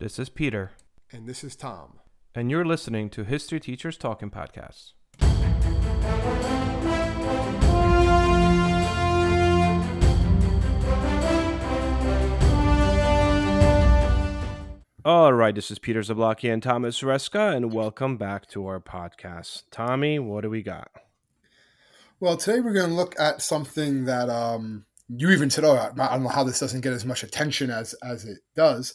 This is Peter, And this is Tom. and you're listening to History Teachers Talking Podcasts. All right, this is Peter Zablocki and Thomas Reska, and welcome back to our podcast. Tommy, what do we got? Well, today we're going to look at something that um, you even said, oh, I don't know how this doesn't get as much attention as, as it does.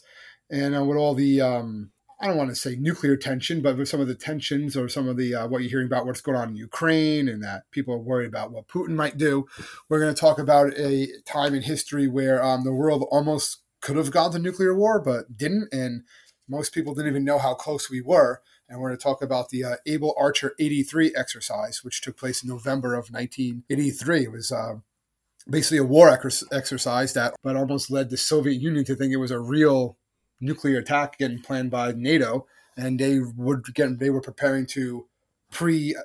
And uh, with all the, um, I don't want to say nuclear tension, but with some of the tensions or some of the, uh, what you're hearing about what's going on in Ukraine and that people are worried about what Putin might do, we're going to talk about a time in history where um, the world almost could have gone to nuclear war, but didn't. And most people didn't even know how close we were. And we're going to talk about the uh, Able Archer 83 exercise, which took place in November of 1983. It was uh, basically a war ex- exercise that but almost led the Soviet Union to think it was a real nuclear attack getting planned by NATO, and they would get they were preparing to pre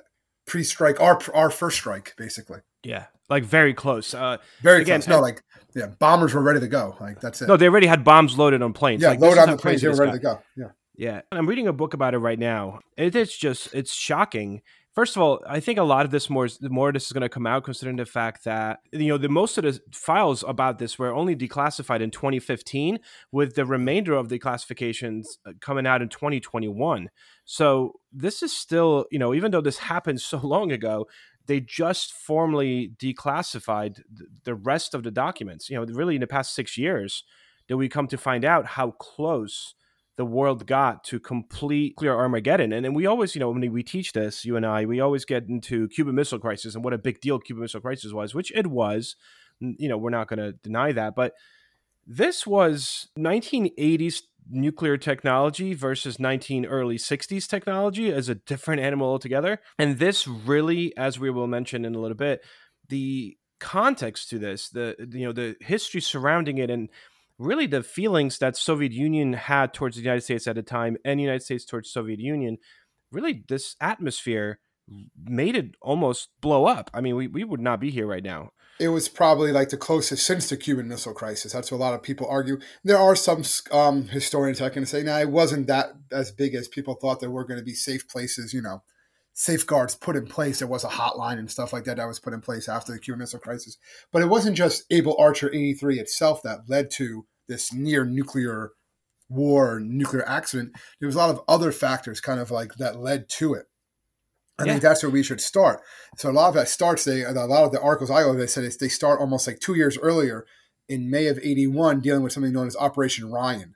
pre strike our our first strike basically. Yeah, like very close. Uh, Very Again, close. No, like yeah, bombers were ready to go. Like that's it. no, they already had bombs loaded on planes. yeah, like, this load on the planes. They were ready got. to go. Yeah. Yeah, and I'm reading a book about it right now. It is just it's shocking. First of all, I think a lot of this more more of this is going to come out considering the fact that you know the most of the files about this were only declassified in 2015, with the remainder of the classifications uh, coming out in 2021. So this is still you know even though this happened so long ago, they just formally declassified the rest of the documents. You know, really in the past six years, that we come to find out how close the world got to complete clear Armageddon. And then we always, you know, when we teach this, you and I, we always get into Cuban Missile Crisis and what a big deal Cuban Missile Crisis was, which it was. You know, we're not going to deny that, but this was 1980s nuclear technology versus 19 early 60s technology as a different animal altogether. And this really, as we will mention in a little bit, the context to this, the you know, the history surrounding it and really the feelings that Soviet Union had towards the United States at the time and the United States towards Soviet Union, really this atmosphere made it almost blow up. I mean, we, we would not be here right now. it was probably like the closest since the Cuban Missile Crisis. That's what a lot of people argue. There are some um, historians that can say, "Nah, it wasn't that as big as people thought. There were going to be safe places, you know, safeguards put in place. There was a hotline and stuff like that that was put in place after the Cuban Missile Crisis. But it wasn't just Able Archer 83 itself that led to this near nuclear war, nuclear accident. There was a lot of other factors, kind of like that led to it. I Yeah. think that's where we should start. So a lot of that starts. They a lot of the articles I read they said they start almost like two years earlier in May of '81, dealing with something known as Operation Ryan.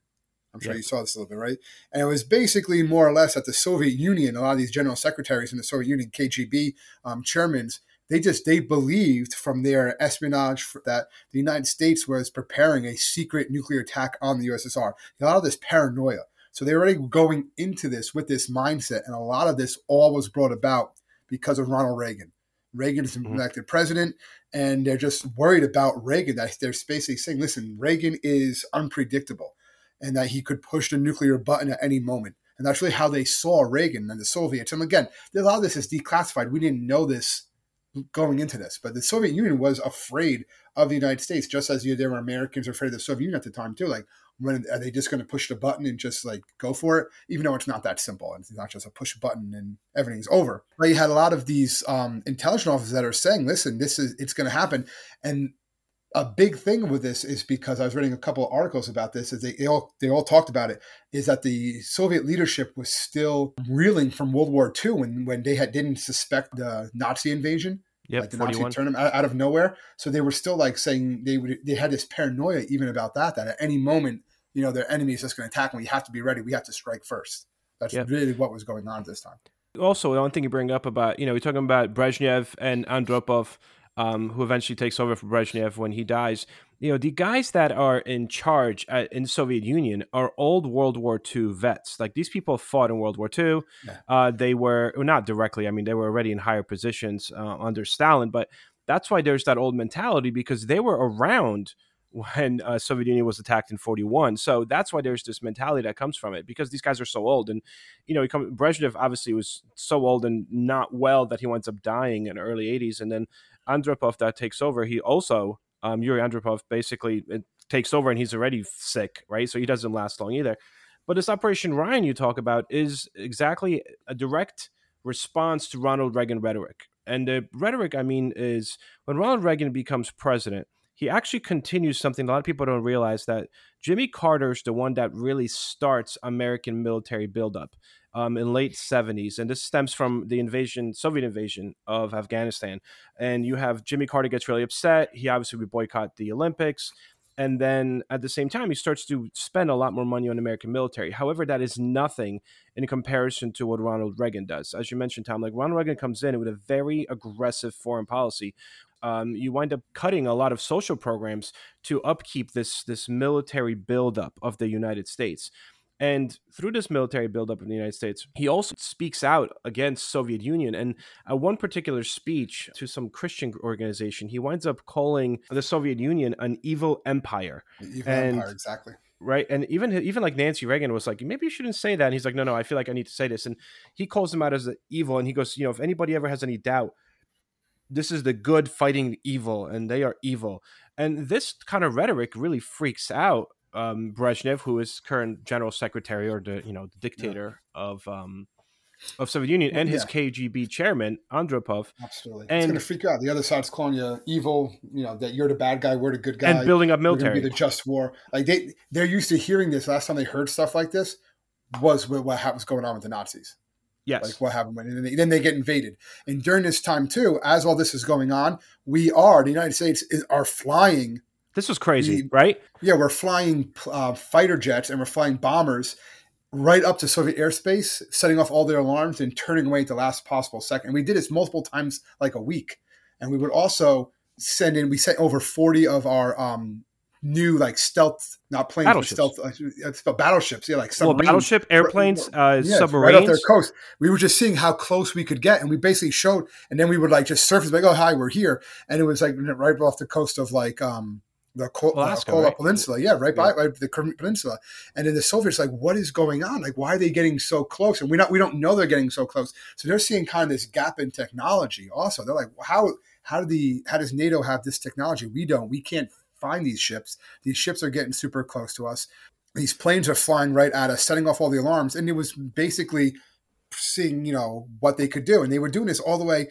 I'm sure Yeah. you saw this a little bit, right? And it was basically more or less that the Soviet Union, a lot of these general secretaries in the Soviet Union, KGB um, chairmans, they just they believed from their espionage that the United States was preparing a secret nuclear attack on the USSR. A lot of this paranoia. So they're already going into this with this mindset, and a lot of this all was brought about because of Ronald Reagan. Reagan is Mhm. elected president, and they're just worried about Reagan. That they're basically saying, "Listen, Reagan is unpredictable, and that he could push the nuclear button at any moment." And that's really how they saw Reagan and the Soviets. And again, a lot of this is declassified. We didn't know this going into this, but the Soviet Union was afraid of the United States, just as you, there were Americans afraid of the Soviet Union at the time too. Like, when are they just going to push the button and just like go for it? Even though it's not that simple, it's not just a push button and everything's over. But you had a lot of these um, intelligence officers that are saying, "Listen, this is it's going to happen," and a big thing with this is because I was reading a couple of articles about this. Is they, they all they all talked about it. Is that the Soviet leadership was still reeling from World War II when when they had didn't suspect the Nazi invasion Yep, like the 41. Nazi turned them out, out of nowhere. So they were still like saying they would they had this paranoia even about that that at any moment you know their enemy is just going to attack and we have to be ready. We have to strike first. That's Yep. really what was going on at this time. also the one thing you bring up about you know we're talking about Brezhnev and Andropov, um, who eventually takes over for Brezhnev when he dies. You know the guys that are in charge at, in the Soviet Union are old World War II vets. Like these people fought in World War II. Yeah. Uh, they were well, not directly. I mean, they were already in higher positions uh, under Stalin, but that's why there's that old mentality because they were around when uh, Soviet Union was attacked in 41. So that's why there's this mentality that comes from it because these guys are so old. And, you know, he come, Brezhnev obviously was so old and not well that he winds up dying in the early 80s. And then Andropov that takes over, he also, um, Yuri Andropov basically takes over and he's already sick, right? So he doesn't last long either. But this Operation Ryan you talk about is exactly a direct response to Ronald Reagan rhetoric. And the rhetoric, I mean, is when Ronald Reagan becomes president, he actually continues something a lot of people don't realize that Jimmy Carter's the one that really starts American military buildup um, in late 70s. And this stems from the invasion, Soviet invasion of Afghanistan. And you have Jimmy Carter gets really upset. He obviously would boycott the Olympics. And then at the same time, he starts to spend a lot more money on American military. However, that is nothing in comparison to what Ronald Reagan does. As you mentioned, Tom, like Ronald Reagan comes in with a very aggressive foreign policy. Um, you wind up cutting a lot of social programs to upkeep this this military buildup of the United States. And through this military buildup in the United States, he also speaks out against Soviet Union. And at one particular speech to some Christian organization, he winds up calling the Soviet Union an evil empire. Evil and, empire, exactly. Right, and even even like Nancy Reagan was like, maybe you shouldn't say that. And he's like, no, no, I feel like I need to say this. And he calls them out as evil. And he goes, you know, if anybody ever has any doubt, this is the good fighting evil, and they are evil. And this kind of rhetoric really freaks out um, Brezhnev, who is current general secretary or the you know the dictator yeah. of um, of Soviet Union, and his yeah. KGB chairman Andropov. Absolutely, and, it's going to freak you out. The other side's calling you evil. You know that you're the bad guy, we're the good guy, and building up military. Be the just war. Like they they're used to hearing this. Last time they heard stuff like this was what, what was going on with the Nazis. Yes. Like what happened when, they, then they, get invaded. And during this time too, as all this is going on, we are the United States is, are flying this was crazy, the, right? Yeah, we're flying uh, fighter jets and we're flying bombers right up to Soviet airspace, setting off all their alarms and turning away at the last possible second. And we did this multiple times, like a week. And we would also send in. We sent over forty of our um, new like stealth, not planes, but stealth, uh, battleships. Yeah, like submarines. Well, battleship, airplanes, uh, yeah, submarines. Right off their coast. We were just seeing how close we could get, and we basically showed. And then we would like just surface, like, oh hi, we're here, and it was like right off the coast of like um the Alaska, Kola right? Peninsula. Yeah, right by right, the Peninsula. And then the Soviets like, what is going on? Like, why are they getting so close? And we not we don't know they're getting so close. So they're seeing kind of this gap in technology. Also, they're like, how how do the how does NATO have this technology? We don't. We can't find these ships. These ships are getting super close to us. These planes are flying right at us, setting off all the alarms. And it was basically seeing, you know, what they could do. And they were doing this all the way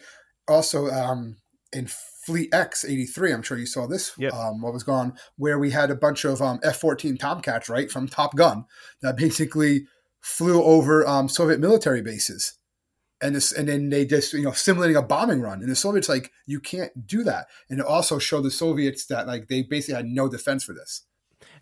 also um, in FleetEx 83. I'm sure you saw this, yep. um, what was gone, where we had a bunch of um, F 14 Tomcats, right, from Top Gun that basically flew over um, Soviet military bases. And this, and then they just, you know, simulating a bombing run. And the Soviets, like, you can't do that. And it also showed the Soviets that, like, they basically had no defense for this.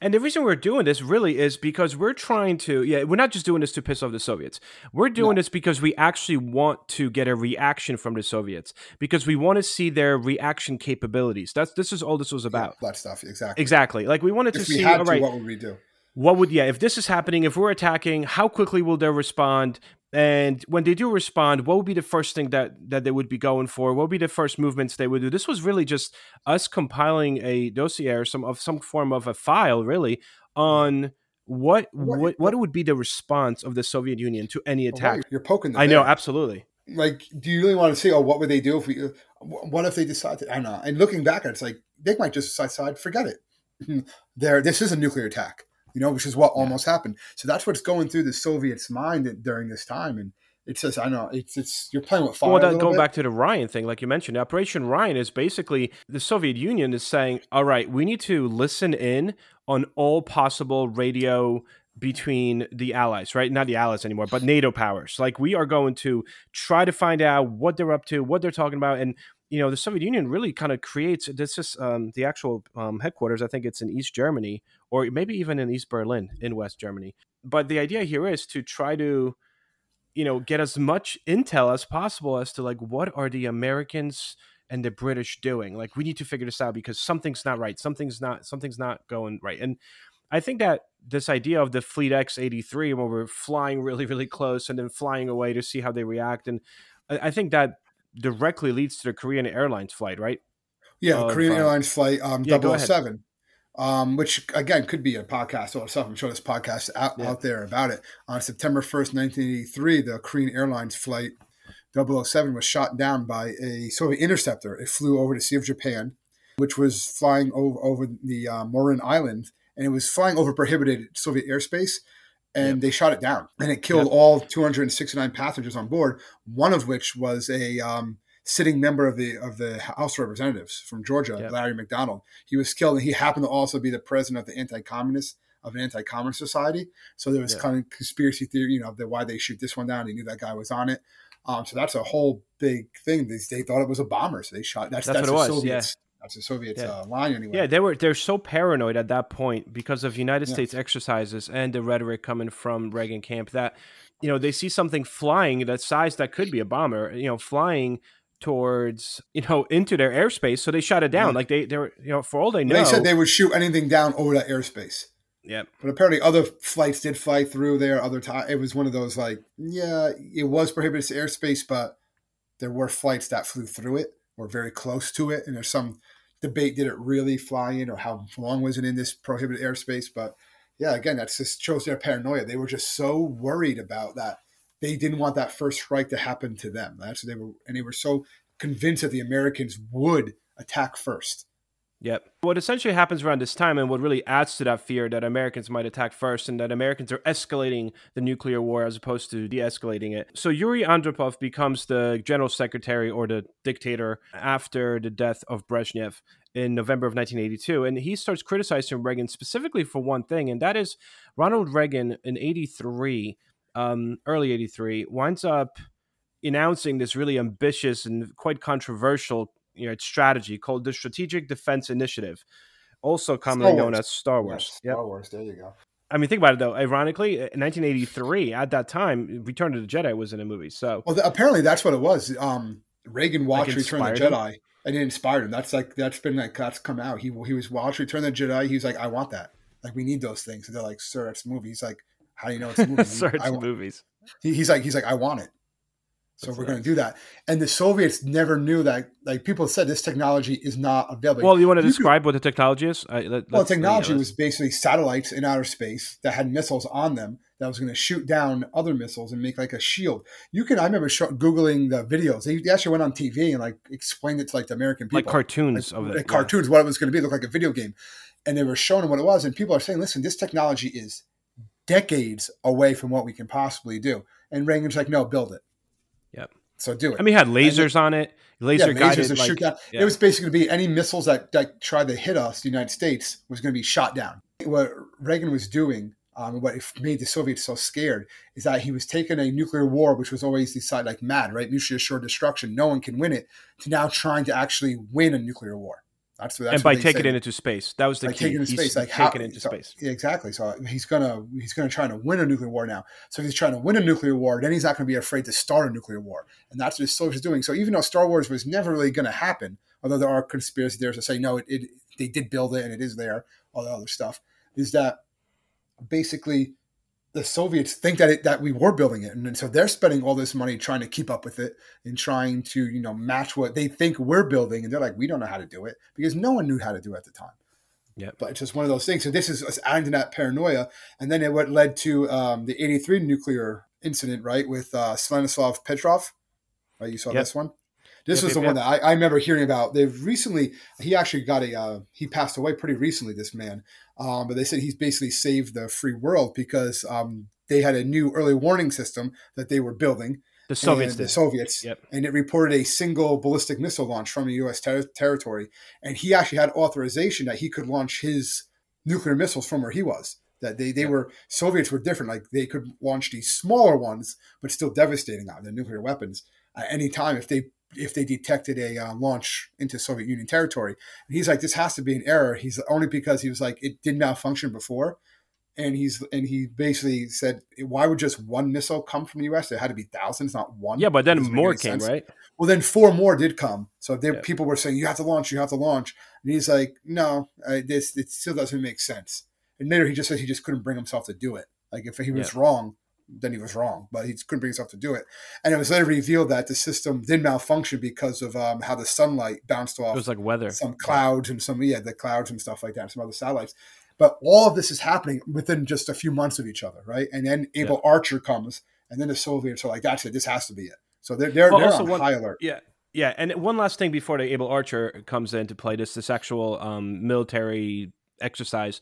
And the reason we're doing this really is because we're trying to, yeah, we're not just doing this to piss off the Soviets. We're doing no. this because we actually want to get a reaction from the Soviets because we want to see their reaction capabilities. That's this is all this was about. Yeah, that stuff, exactly. Exactly. Like we wanted if to see. all right, what would we do? What would yeah? If this is happening, if we're attacking, how quickly will they respond? And when they do respond, what would be the first thing that that they would be going for? What would be the first movements they would do? This was really just us compiling a dossier or some of some form of a file, really, on what what what would be the response of the Soviet Union to any attack. you're poking. I know, absolutely. Like, do you really want to see? Oh, what would they do if we? What if they decide to? I don't know. And looking back at it, it's like they might just decide, forget it. there, this is a nuclear attack you know, which is what yeah. almost happened. So that's what's going through the Soviets' mind during this time. And it says, I know, it's, it's, you're playing with fire. Well, that, going bit. back to the Ryan thing, like you mentioned, Operation Ryan is basically the Soviet Union is saying, all right, we need to listen in on all possible radio between the allies, right? Not the allies anymore, but NATO powers. Like we are going to try to find out what they're up to, what they're talking about, and you know the Soviet Union really kind of creates this is um, the actual um, headquarters. I think it's in East Germany or maybe even in East Berlin in West Germany. But the idea here is to try to you know get as much intel as possible as to like what are the Americans and the British doing? Like we need to figure this out because something's not right. Something's not something's not going right. And I think that this idea of the FleetEx eighty three, where we're flying really really close and then flying away to see how they react, and I think that directly leads to the Korean Airlines flight, right? Yeah, of, Korean uh, Airlines flight um, yeah, 007, um, which again could be a podcast or stuff. I'm sure there's podcasts out, yeah. out there about it. On September 1st, 1983, the Korean Airlines flight 007 was shot down by a Soviet interceptor. It flew over the Sea of Japan, which was flying over, over the uh, Moneron Island, and it was flying over prohibited Soviet airspace. and Yep. they shot it down, and it killed Yep. all 269 passengers on board. One of which was a um, sitting member of the of the House of Representatives from Georgia, Yep. Larry McDonald. He was killed, and he happened to also be the president of the anti-communist of an anti-communist society. So there was Yeah. kind of conspiracy theory, you know, the why they shoot this one down. He knew that guy was on it. Um, so that's a whole big thing. They, they thought it was a bomber, so they shot. That's That's that's, what it was, yeah. Soviets. That's the Soviets Yeah. uh, line anyway. Yeah, they were they're so paranoid at that point because of United Yeah. States exercises and the rhetoric coming from Reagan camp that you know they see something flying that size that could be a bomber, you know, flying towards you know into their airspace, so they shot it down. Yeah. Like they they were you know for all they know. They said they would shoot anything down over that airspace. Yep. But apparently, other flights did fly through there. Other time, it was one of those like, yeah, it was prohibited airspace, but there were flights that flew through it or very close to it. And there's some debate: did it really fly in, or how long was it in this prohibited airspace? But yeah, again, that just shows their paranoia. They were just so worried about that. They didn't want that first strike to happen to them. That's what they were, and they were so convinced that the Americans would attack first. Yep. What essentially happens around this time, and what really adds to that fear that Americans might attack first, and that Americans are escalating the nuclear war as opposed to de-escalating it. So Yuri Andropov becomes the general secretary or the dictator after the death of Brezhnev in November of 1982, and he starts criticizing Reagan specifically for one thing, and that is Ronald Reagan in '83, um, early '83, winds up announcing this really ambitious and quite controversial you know, strategy called the Strategic Defense Initiative, also commonly known as Star Yes, Wars. Yep. Star Wars. There you go. I mean, think about it though. Ironically, in 1983, at that time, Return of the Jedi was in a movie. So Well, th- apparently that's what it was. Um, Reagan watched Like Return of the inspired him? Jedi, and it inspired him. That's like that's been like that's come out. He he was watched Return of the Jedi. He was like, I want that. Like we need those things. And they're like, Sir, it's a movie. He's like, How do you know it's a movie? search I, movies. he, he's like, he's like, I want it. So That's we're going to do that. And the Soviets never knew that. Like people said, this technology is not available. Well, you want to you could- describe what the technology is? I, let, Well, technology yeah, was basically satellites in outer space that had missiles on them that was going to shoot down other missiles and make like a shield. You can, I remember googling the videos. They, they actually went on TV and like explained it to like the American people, like cartoons like, of like it. yeah. cartoons, what it was going to be, It looked like a video game, and they were showing them what it was. And people are saying, "Listen, this technology is decades away from what we can possibly do." And Reagan's like, "No, build it." Yep. So do it. I mean, had lasers on it, laser yeah, guided. Like, shoot down. yeah. It was basically going to be any missiles that, that tried to hit us, the United States, was going to be shot down. What Reagan was doing, um, what made the Soviets so scared, is that he was taking a nuclear war, which was always decided like mad, right? Mutually assured destruction. No one can win it. To now trying to actually win a nuclear war. That's, that's and by taking say. it into space, that was the By key. taking it into He's space, like how, taking it into so- space. yeah, exactly. So uh, he's gonna he's gonna try to win a nuclear war now. So if he's trying to win a nuclear war, then he's not going to be afraid to start a nuclear war, and that's what the Soviets are doing. So even though Star Wars was never really going to happen, although there are conspiracy theories that say no, it, it they did build it and it is there, all the other stuff, is that basically the Soviets think that it, that we were building it, and, then so they're spending all this money trying to keep up with it and trying to you know match what they think we're building, and they're like, we don't know how to do it because no one knew how to do it at the time. Yeah, But it's just one of those things. So this is us adding to that paranoia, and then it what led to um, the '83 nuclear incident, right, with uh, Stanislav Petrov. Right, you saw Yep. this one. This Yep, was yep, the one that I, I remember hearing about. They've recently, he actually got a, uh, he passed away pretty recently. This man, um, but they said he's basically saved the free world because um, they had a new early warning system that they were building. The Soviets. The Soviets. Yep. And it reported a single ballistic missile launch from a U.S. ter- territory. And he actually had authorization that he could launch his nuclear missiles from where he was. That they, they Yep. were, Soviets were different. Like they could launch these smaller ones, but still devastating out, the nuclear weapons at any time if they if they detected a uh, launch into Soviet Union territory. And he's like, this has to be an error. He's only because he was like, it did not function before. And he's and he basically said, why would just one missile come from the U.S.? There had to be thousands, not one. yeah, but then more came, sense. right? Well, then four more did come. So they, Yeah. people were saying, you have to launch, you have to launch. And he's like, no, uh, this it still doesn't make sense. And later he just said he just couldn't bring himself to do it. Like if he was wrong, then he was wrong, but he couldn't bring himself to do it. And it was later revealed that the system did malfunction because of um, how the sunlight bounced off. It was like weather. some clouds and some yeah the clouds and stuff like that, some other satellites. But all of this is happening within just a few months of each other, right? And then Able Archer comes, and then the Soviets are like, "That's it. This has to be it." So they're they're, Well, they're on one- high alert. Yeah, yeah. And one last thing before the Able Archer comes into play, this this actual um, military exercise.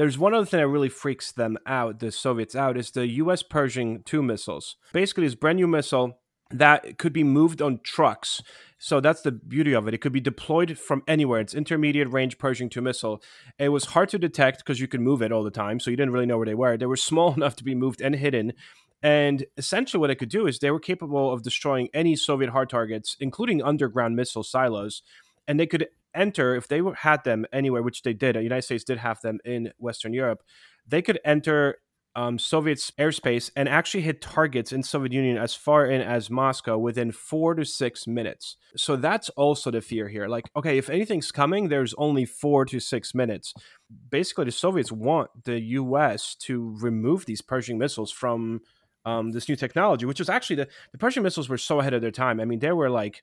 There's one other thing that really freaks them out, the Soviets out, is the U.S. Pershing 2 missiles. Basically, this brand new missile that could be moved on trucks. So that's the beauty of it. It could be deployed from anywhere. It's intermediate range Pershing 2 missile. It was hard to detect because you could move it all the time, so you didn't really know where they were. They were small enough to be moved and hidden. And essentially, what it could do is they were capable of destroying any Soviet hard targets, including underground missile silos. And they could enter, if they had them anywhere, which they did, the United States did have them in Western Europe, they could enter um, Soviet airspace and actually hit targets in Soviet Union as far in as Moscow within four to six minutes. So that's also the fear here. Like, okay, if anything's coming, there's only four to six minutes. Basically, the Soviets want the U.S. to remove these Pershing missiles from um, this new technology, which was actually the, the Pershing missiles were so ahead of their time. I mean, they were like.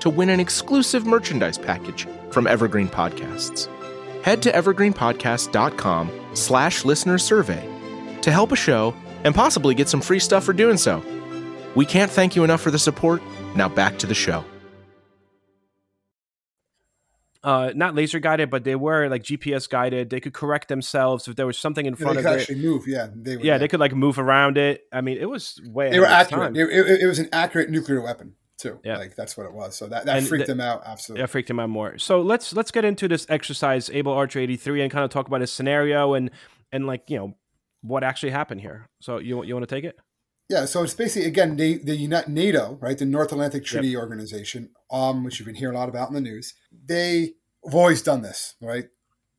to win an exclusive merchandise package from Evergreen Podcasts. Head to evergreenpodcast.com slash listener survey to help a show and possibly get some free stuff for doing so. We can't thank you enough for the support. Now back to the show. Uh, not laser guided, but they were like GPS guided. They could correct themselves if there was something in front of it. They actually move, yeah. They yeah, they could like move around it. I mean, it was way. They were accurate. It, it, it was an accurate nuclear weapon too. Yeah. Like that's what it was. So that, that and freaked him out. Absolutely. Yeah, freaked him out more. So let's let's get into this exercise, Able Archer 83, and kind of talk about a scenario and and like, you know, what actually happened here. So you you want to take it? Yeah, so it's basically again the, the NATO, right, the North Atlantic Treaty yep. Organization, um, which you've been hearing a lot about in the news. They have always done this, right?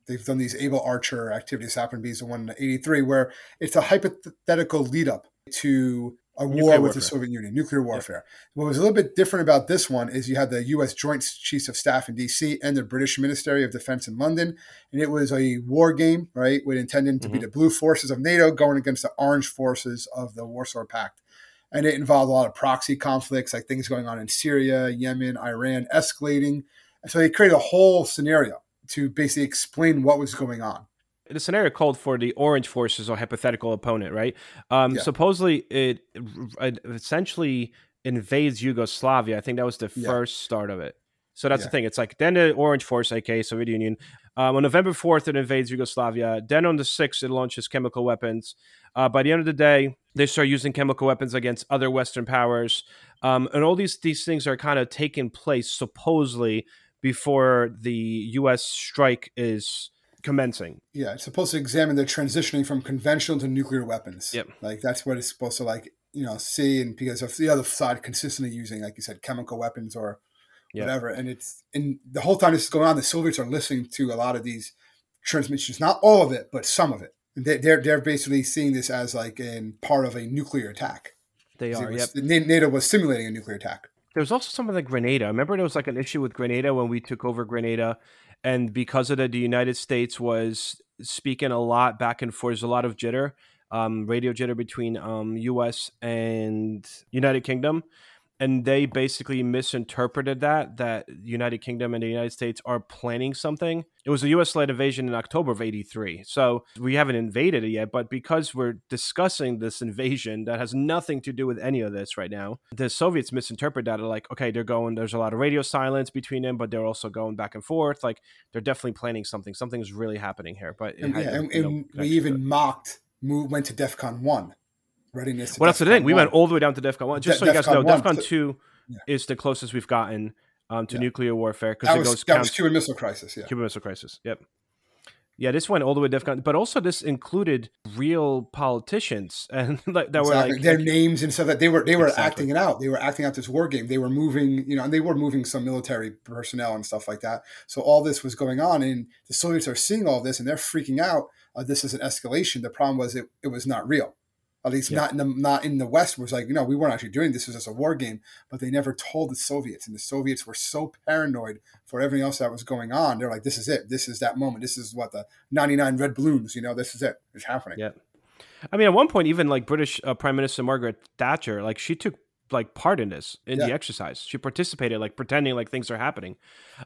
They've done these Able Archer activities. Happened to be the one in '83, where it's a hypothetical lead up to a nuclear war with warfare. the Soviet Union, nuclear warfare. Yep. What was a little bit different about this one is you had the U.S. Joint Chiefs of Staff in D.C. and the British Ministry of Defense in London, and it was a war game, right, with intended to mm-hmm. be the blue forces of NATO going against the orange forces of the Warsaw Pact. And it involved a lot of proxy conflicts, like things going on in Syria, Yemen, Iran, escalating. And so they created a whole scenario to basically explain what was going on the scenario called for the orange forces or hypothetical opponent, right? Um, yeah. Supposedly, it, it, essentially invades Yugoslavia. I think that was the yeah. first start of it. So that's yeah. the thing. It's like then the Orange Force, aka Soviet Union, um, on November fourth it invades Yugoslavia. Then on the sixth it launches chemical weapons. Uh, by the end of the day, they start using chemical weapons against other Western powers, um, and all these these things are kind of taking place supposedly before the U.S. strike is commencing. Yeah, it's supposed to examine the transitioning from conventional to nuclear weapons. Yep. Like that's what it's supposed to like, you know, see and because of the other side consistently using, like you said, chemical weapons or yep. whatever. And it's and the whole time this is going on, the Soviets are listening to a lot of these transmissions, not all of it, but some of it. They, they're they're basically seeing this as like in part of a nuclear attack. They are. Was, yep. NATO was simulating a nuclear attack. There was also something like Grenada. Remember, there was like an issue with Grenada when we took over Grenada, and because of that, the United States was speaking a lot back and forth. There's a lot of jitter, um, radio jitter between um, U.S. and United Kingdom, and they basically misinterpreted that that United Kingdom and the United States are planning something. It was a U.S.-led invasion in October of '83, so we haven't invaded it yet. But because we're discussing this invasion that has nothing to do with any of this right now, the Soviets misinterpret that like, okay, they're going. There's a lot of radio silence between them, but they're also going back and forth. Like they're definitely planning something. Something's really happening here. But and, yeah, and, and we even mocked, moved, went to DEFCON one readiness. Well, that's the thing. We went all the way down to DEFCON one. Just De- so you guys know, DEFCON two yeah. is the closest we've gotten um, to yeah. nuclear warfare because it goes. That was Cuban Missile Crisis. Yeah, Cuban Missile Crisis. Yep. Yeah, this went all the way to DEFCON, but also this included real politicians and like, that exactly. were like their names and stuff that they were they were exactly. acting it out. They were acting out this war game. They were moving, you know, and they were moving some military personnel and stuff like that. So all this was going on, and the Soviets are seeing all this and they're freaking out. Uh, this is an escalation. The problem was it, it was not real At least Yeah. not in the not in the West was like, you know, we weren't actually doing this. This was just a war game, but they never told the Soviets, and the Soviets were so paranoid for everything else that was going on. They're like, this is it. This is that moment. This is what the ninety nine red balloons. You know, this is it. It's happening. Yeah. I mean, at one point, even like British uh, Prime Minister Margaret Thatcher, like she took like part in this in the exercise. She participated, like pretending like things are happening.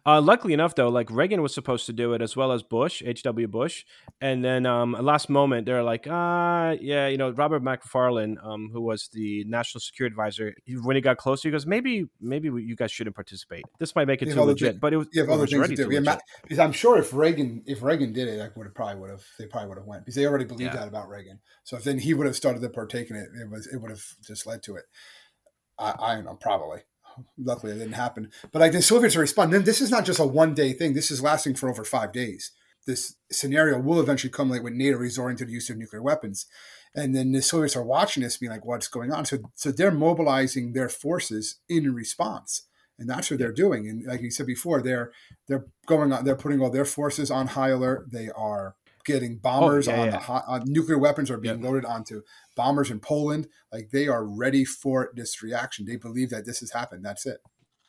Uh, luckily enough, though, like Reagan was supposed to do it as well as Bush, H. W. Bush, and then um, last moment they're like, ah, yeah, you know, Robert McFarlane, um, who was the national security advisor, when he got closer, he goes, maybe, maybe you guys shouldn't participate. This might make it too legit, but it was You have it other was things to do. Yeah. Ma- because I'm sure if Reagan if Reagan did it, I would have probably would have they probably would have went because they already believed Yeah. that about Reagan. So if then he would have started to partake in it, it was it would have just led to it. I, I don't know, probably. Luckily, it didn't happen. But like the Soviets are responding. This is not just a one day thing. This is lasting for over five days. This scenario will eventually culminate with NATO resorting to the use of nuclear weapons. And then the Soviets are watching this, being like, "What's going on?" So, so they're mobilizing their forces in response, and that's what they're doing. And like you said before, they're they're going on. They're putting all their forces on high alert. They are getting oh, bombers Oh, yeah, on yeah. the high, on nuclear weapons are being loaded onto bombers in Poland. Like they are ready for this reaction. They believe that this has happened. That's it.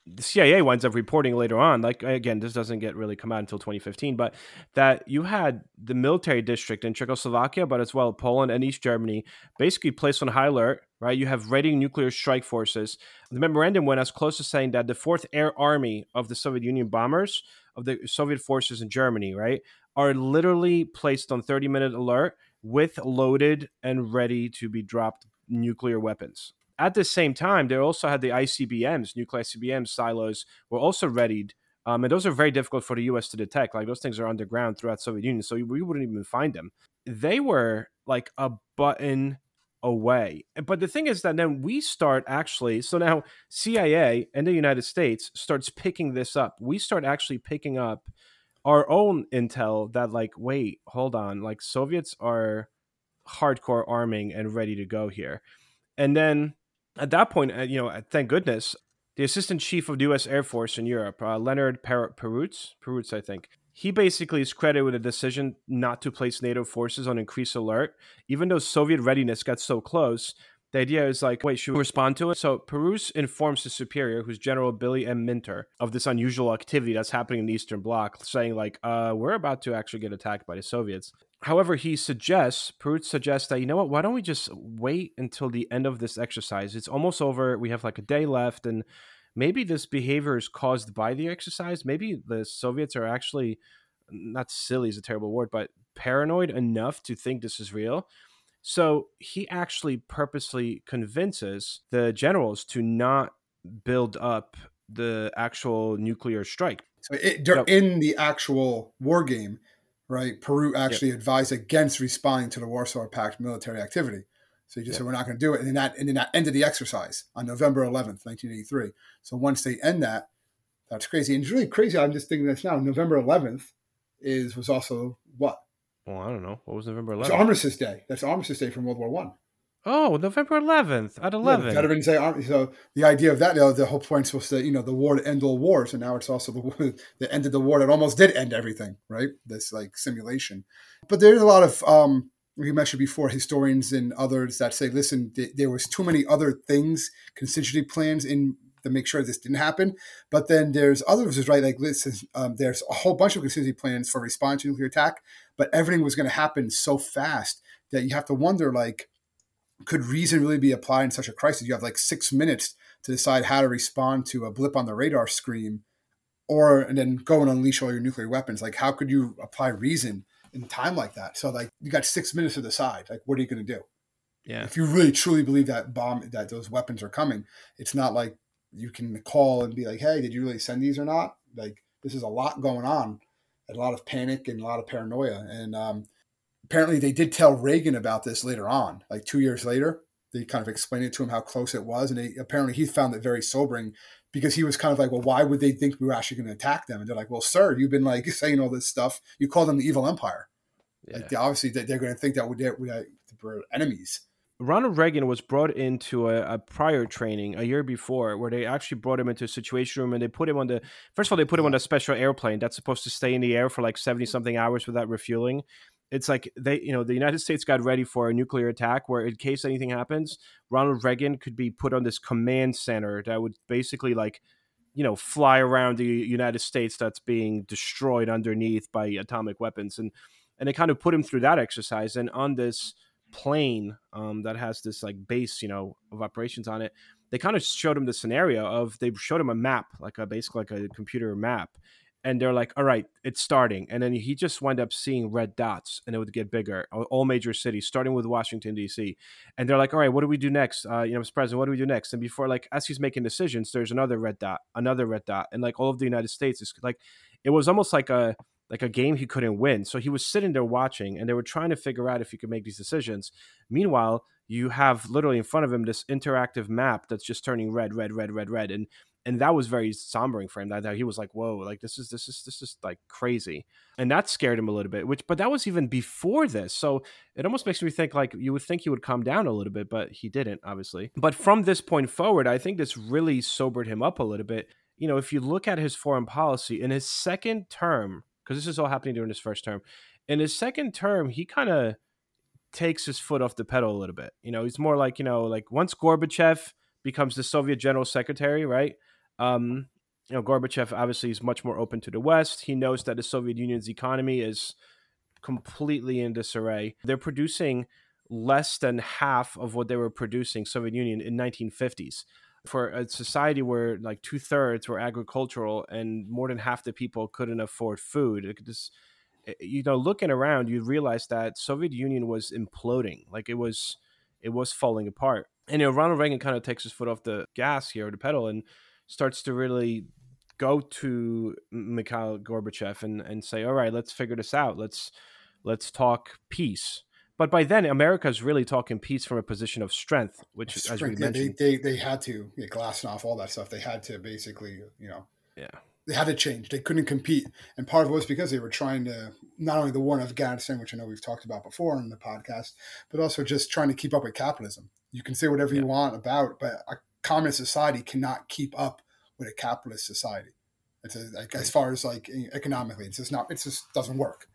the CIA winds up reporting later on, like again, this doesn't get really come out until 2015, but that you had the military district in Czechoslovakia, but as well Poland and East Germany, basically placed on high alert. Right, you have ready nuclear strike forces. The memorandum went as close to saying that the Fourth Air Army of the Soviet Union bombers of the Soviet forces in Germany, right, are literally placed on 30 minute alert with loaded and ready to be dropped nuclear weapons. At the same time, they also had the ICBMs, nuclear ICBM silos, were also readied. Um, and those are very difficult for the US to detect. Like those things are underground throughout Soviet Union, so we wouldn't even find them. They were like a button away. But the thing is that then we start actually, so now CIA and the United States starts picking this up. We start actually picking up our own intel that like, wait, hold on, like Soviets are hardcore arming and ready to go here. And then at that point, uh, you know, thank goodness, the assistant chief of the U.S. Air Force in Europe, uh, Leonard per- Perutz, Perutz, I think, he basically is credited with a decision not to place NATO forces on increased alert, even though Soviet readiness got so close. The idea is like, wait, should we respond to it? So Perus informs his superior, who's General Billy M. Minter, of this unusual activity that's happening in the Eastern Bloc, saying like, uh, we're about to actually get attacked by the Soviets. However, he suggests, Perut suggests that, you know what, why don't we just wait until the end of this exercise? It's almost over. We have like a day left, and maybe this behavior is caused by the exercise. Maybe the Soviets are actually, not silly is a terrible word, but paranoid enough to think this is real. So he actually purposely convinces the generals to not build up the actual nuclear strike. So it, Yep. in the actual war game, right? Peru actually advised against responding to the Warsaw Pact military activity. So you just Yep. said we're not going to do it, and then that and then that ended the exercise on November 11th, 1983. So once they end that, that's crazy. And it's really crazy. I'm just thinking this now. November 11th is was also what? Well, I don't know. What was November It's 11th? Armistice Day. That's Armistice Day from World War One. Oh, November 11th at Yeah, 11. Veterans Day. So the idea of that, you know, the whole point was to you know the war to end all wars, and now it's also the war that ended the war that almost did end everything, right? This like simulation. But there's a lot of um, we mentioned before historians and others that say, listen, th- there was too many other things, contingency plans in to make sure this didn't happen. But then there's others right, like listen, um, there's a whole bunch of contingency plans for response to nuclear attack, but everything was going to happen so fast that you have to wonder, like, could reason really be applied in such a crisis? You have like six minutes to decide how to respond to a blip on the radar screen, or and then go and unleash all your nuclear weapons. Like, how could you apply reason in time like that? So, like, you got six minutes to decide. Like, what are you going to do? yeah. If you really truly believe that bomb, that those weapons are coming, it's not like you can call and be like, "Hey, did you really send these or not?" Like, this is a lot going on, and a lot of panic and a lot of paranoia. And um, apparently, they did tell Reagan about this later on, like two years later. They kind of explained it to him how close it was, and they, apparently he found it very sobering because he was kind of like, "Well, why would they think we were actually going to attack them?" And they're like, "Well, sir, you've been like saying all this stuff. You call them the evil empire. yeah. Like, they, obviously, they- they're going to think that we we we're enemies." Ronald Reagan was brought into a, a prior training a year before where they actually brought him into a situation room and they put him on the first of all they put him on a special airplane that's supposed to stay in the air for like 70 something hours without refueling it's like they, you know, the United States got ready for a nuclear attack where, in case anything happens, Ronald Reagan could be put on this command center that would basically like, you know, fly around the United States that's being destroyed underneath by atomic weapons, and and they kind of put him through that exercise. And on this plane um, that has this like base, you know, of operations on it, they kind of showed him the scenario of they showed him a map, like a basically like a computer map, and they're like, "All right, it's starting," and then he just wound up seeing red dots, and it would get bigger. All major cities, starting with Washington D.C., and they're like, "All right, what do we do next?" Uh, you know, Mr. President, what do we do next? And before, like, as he's making decisions, there's another red dot, another red dot, and like all of the United States is like, it was almost like a like a game he couldn't win. So he was sitting there watching, and they were trying to figure out if he could make these decisions. Meanwhile, you have literally in front of him this interactive map that's just turning red, red, red, red, red, and and that was very sombering for him. That, that he was like, "Whoa, like this is this is this is like crazy," and that scared him a little bit. Which, but that was even before this, so it almost makes me think like you would think he would calm down a little bit, but he didn't, obviously. But from this point forward, I think this really sobered him up a little bit. You know, if you look at his foreign policy in his second term, because this is all happening during his first term, in his second term, he kind of takes his foot off the pedal a little bit. You know, he's more like you know, like once Gorbachev becomes the Soviet General Secretary, right? Um, you know, Gorbachev obviously is much more open to the West. He knows that the Soviet Union's economy is completely in disarray. They're producing less than half of what they were producing Soviet Union in 1950s. For a society where like two thirds were agricultural and more than half the people couldn't afford food, just eh, you know, looking around, you realize that Soviet Union was imploding. Like it was, it was falling apart. And you know, Ronald Reagan kind of takes his foot off the gas here, the pedal, and starts to really go to Mikhail Gorbachev and, and say, all right, let's figure this out. Let's let's talk peace. But by then, America is really talking peace from a position of strength, which, strength, as we yeah, mentioned, they, they, they had to get Glasnost, all that stuff. They had to basically, you know, yeah, they had to change. They couldn't compete, and part of it was because they were trying to not only the war in Afghanistan, which I know we've talked about before on the podcast, but also just trying to keep up with capitalism. You can say whatever yeah. you want about, but uh, communist society cannot keep up with a capitalist society. It's a, like as far as like economically, it's just not. It just doesn't work.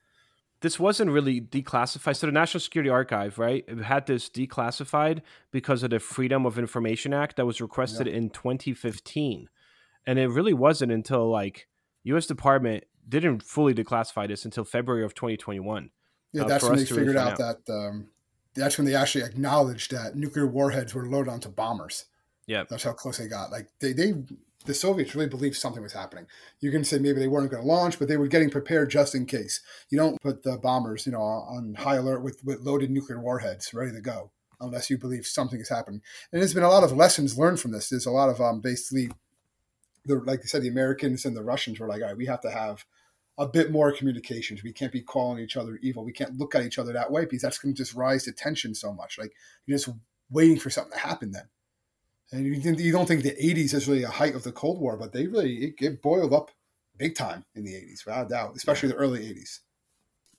This wasn't really declassified. So the National Security Archive, right, had this declassified because of the Freedom of Information Act that was requested in 2015, and it really wasn't until like U.S. Department didn't fully declassify this until February of 2021. Yeah, uh, that's when they figured out, out, that um, that's when they actually acknowledged that nuclear warheads were loaded onto bombers. Yeah, that's how close they got. Like they they the Soviets really believed something was happening. You can say maybe they weren't going to launch, but they were getting prepared just in case. You don't put the bombers, you know, on high alert with, with loaded nuclear warheads ready to go unless you believe something is happening. And there's been a lot of lessons learned from this. There's a lot of um, basically, the, like I said, the Americans and the Russians were like, all right, we have to have a bit more communications. We can't be calling each other evil. We can't look at each other that way because that's going to just rise to tension so much. Like you're just waiting for something to happen then. And you, you don't think the 80s is really a height of the Cold War, but they really, it, it boiled up big time in the 80s, without doubt, especially the early 80s.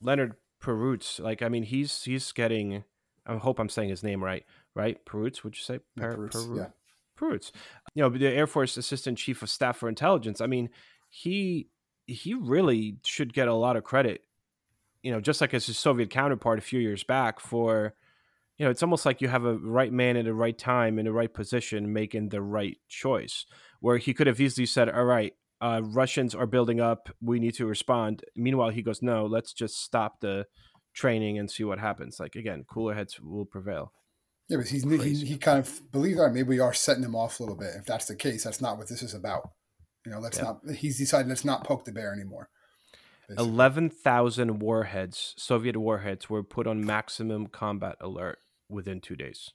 Leonard Perutz, like, I mean, he's he's getting, I hope I'm saying his name right, right? Perutz, would you say? Per- Perutz, Perutz, yeah. Perutz. You know, the Air Force Assistant Chief of Staff for Intelligence. I mean, he he really should get a lot of credit, you know, just like as his Soviet counterpart a few years back for you know, it's almost like you have a right man at the right time in the right position making the right choice. Where he could have easily said, "All right, uh, Russians are building up. We need to respond." Meanwhile, he goes, "No, let's just stop the training and see what happens." Like again, cooler heads will prevail. Yeah, but he's he, he, kind of believes, that maybe we are setting him off a little bit. If that's the case, that's not what this is about. You know, let's yeah. not. He's decided let's not poke the bear anymore. Basically. Eleven thousand warheads, Soviet warheads, were put on maximum combat alert within two days.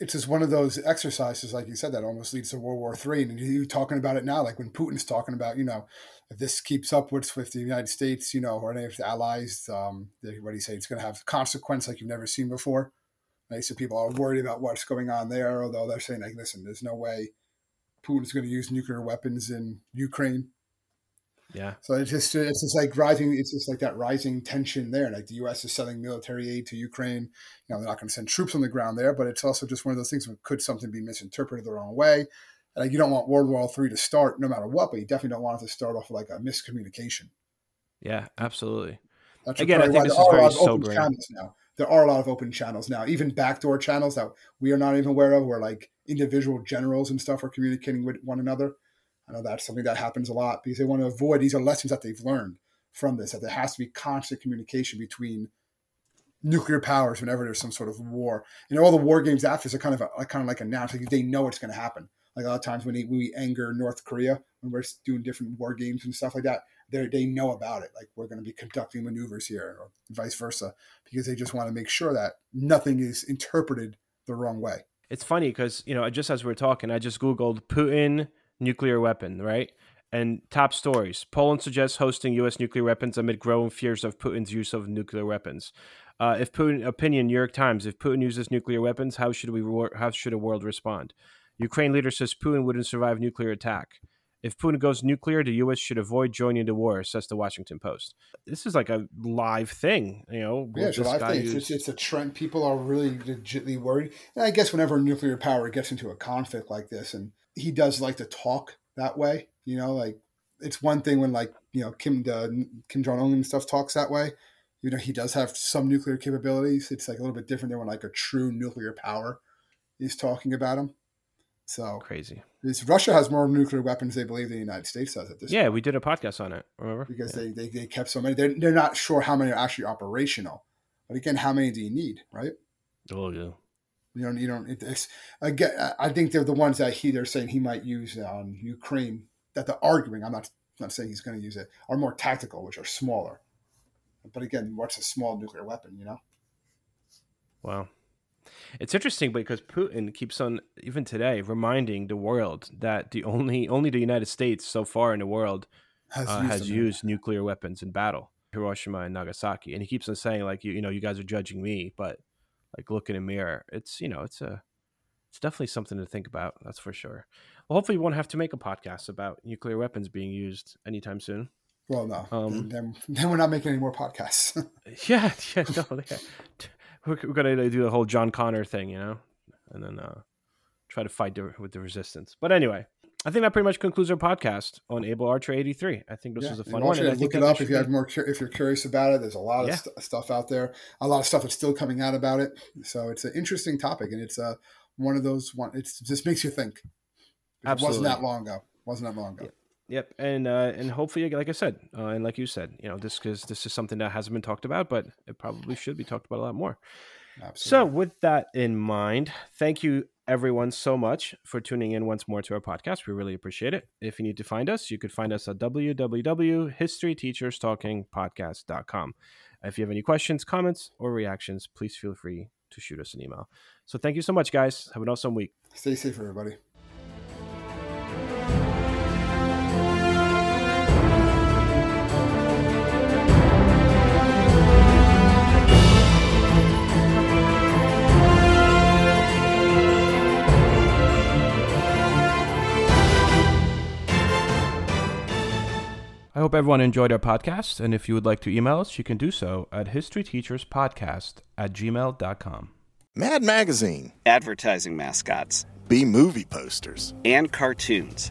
It's just one of those exercises, like you said, that almost leads to World War Three. And you talking about it now, like when Putin's talking about, you know, if this keeps upwards with the United States, you know, or any of the allies, um, what do you say? It's going to have consequence like you've never seen before. Right? So people are worried about what's going on there, although they're saying, like, listen, there's no way Putin's going to use nuclear weapons in Ukraine. Yeah. So it's just it's just like rising. It's just like that rising tension there. Like the U.S. is selling military aid to Ukraine. You know they're not going to send troops on the ground there, but it's also just one of those things. Where could something be misinterpreted the wrong way? Like you don't want World War Three to start no matter what, but you definitely don't want it to start off like a miscommunication. Yeah, absolutely. That's Again, I think this is very lot of open sobering. channels now. There are a lot of open channels now, even backdoor channels that we are not even aware of, where like individual generals and stuff are communicating with one another. I know that's something that happens a lot because they want to avoid these are lessons that they've learned from this that there has to be constant communication between nuclear powers whenever there's some sort of war. And all the war games after this are kind of a, kind of like announced, like they know it's going to happen. Like a lot of times when, they, when we anger North Korea when we're doing different war games and stuff like that, they they know about it. Like we're going to be conducting maneuvers here, or vice versa, because they just want to make sure that nothing is interpreted the wrong way. It's funny because you know, just as we are talking, I just googled Putin nuclear weapon, right? And top stories: Poland suggests hosting U.S. nuclear weapons amid growing fears of Putin's use of nuclear weapons. Uh, if Putin, opinion, New York Times: If Putin uses nuclear weapons, how should we? How should a world respond? Ukraine leader says Putin wouldn't survive nuclear attack. If Putin goes nuclear, the U.S. should avoid joining the war, says the Washington Post. This is like a live thing, you know. Yeah, it's a live thing. It's, use- it's, it's a trend. People are really legitly worried. And I guess whenever nuclear power gets into a conflict like this, and he does like to talk that way, you know, like it's one thing when like you know Kim uh, Kim Jong Un and stuff talks that way. You know, he does have some nuclear capabilities. It's like a little bit different than when like a true nuclear power is talking about him. So crazy. Russia has more nuclear weapons they believe than the United States does at this Yeah, point we did a podcast on it. Remember? because Yeah. they, they, they kept so many. They're, they're not sure how many are actually operational. But again, how many do you need, right? Oh yeah. You don't. You don't. It's, again, I- think they're the ones that he they're saying he might use on Ukraine. That they're arguing. I'm not not saying he's going to use it. Are more tactical, which are smaller. But again, what's a small nuclear weapon? You know. Wow. It's interesting because Putin keeps on even today reminding the world that the only only the United States so far in the world Has uh, used has used nuclear weapons in battle, Hiroshima and Nagasaki, and he keeps on saying like you you know you guys are judging me, but like look in a mirror. It's you know it's a it's definitely something to think about. That's for sure. Well, hopefully, we won't have to make a podcast about nuclear weapons being used anytime soon. Well, no. Um, then, then we're not making any more podcasts. Yeah, yeah, no, yeah. We're, we're gonna do the whole John Connor thing, you know, and then uh, try to fight the, with the resistance. But anyway, I think that pretty much concludes our podcast on Able Archer eighty three. I think this Yeah, was a fun one. it, look it up if you have more. If you're curious about it, there's a lot of Yeah. st- stuff out there. A lot of stuff that's still coming out about it. So it's an interesting topic, and it's uh, one of those one. It's just makes you think. It wasn't that long ago. Wasn't that long ago. be- Yep, and uh, and hopefully, like I said, uh, and like you said, you know, this because this is something that hasn't been talked about, but it probably should be talked about a lot more. Absolutely. So, with that in mind, thank you everyone so much for tuning in once more to our podcast. We really appreciate it. If you need to find us, you could find us at www.historyteacherstalkingpodcast.com. If you have any questions, comments, or reactions, please feel free to shoot us an email. So, thank you so much, guys. Have an awesome week. stay safe, everybody. Hope everyone enjoyed our podcast. And if you would like to email us, you can do so at historyteacherspodcast at gmail.com. Mad Magazine, advertising mascots, B movie posters. and cartoons.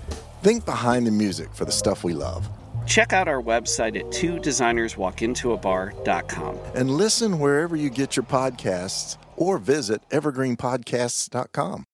Think behind the music for the stuff we love. Check out our website at two designers walk into a designerswalkintoabar.com. And listen wherever you get your podcasts or visit evergreenpodcasts.com.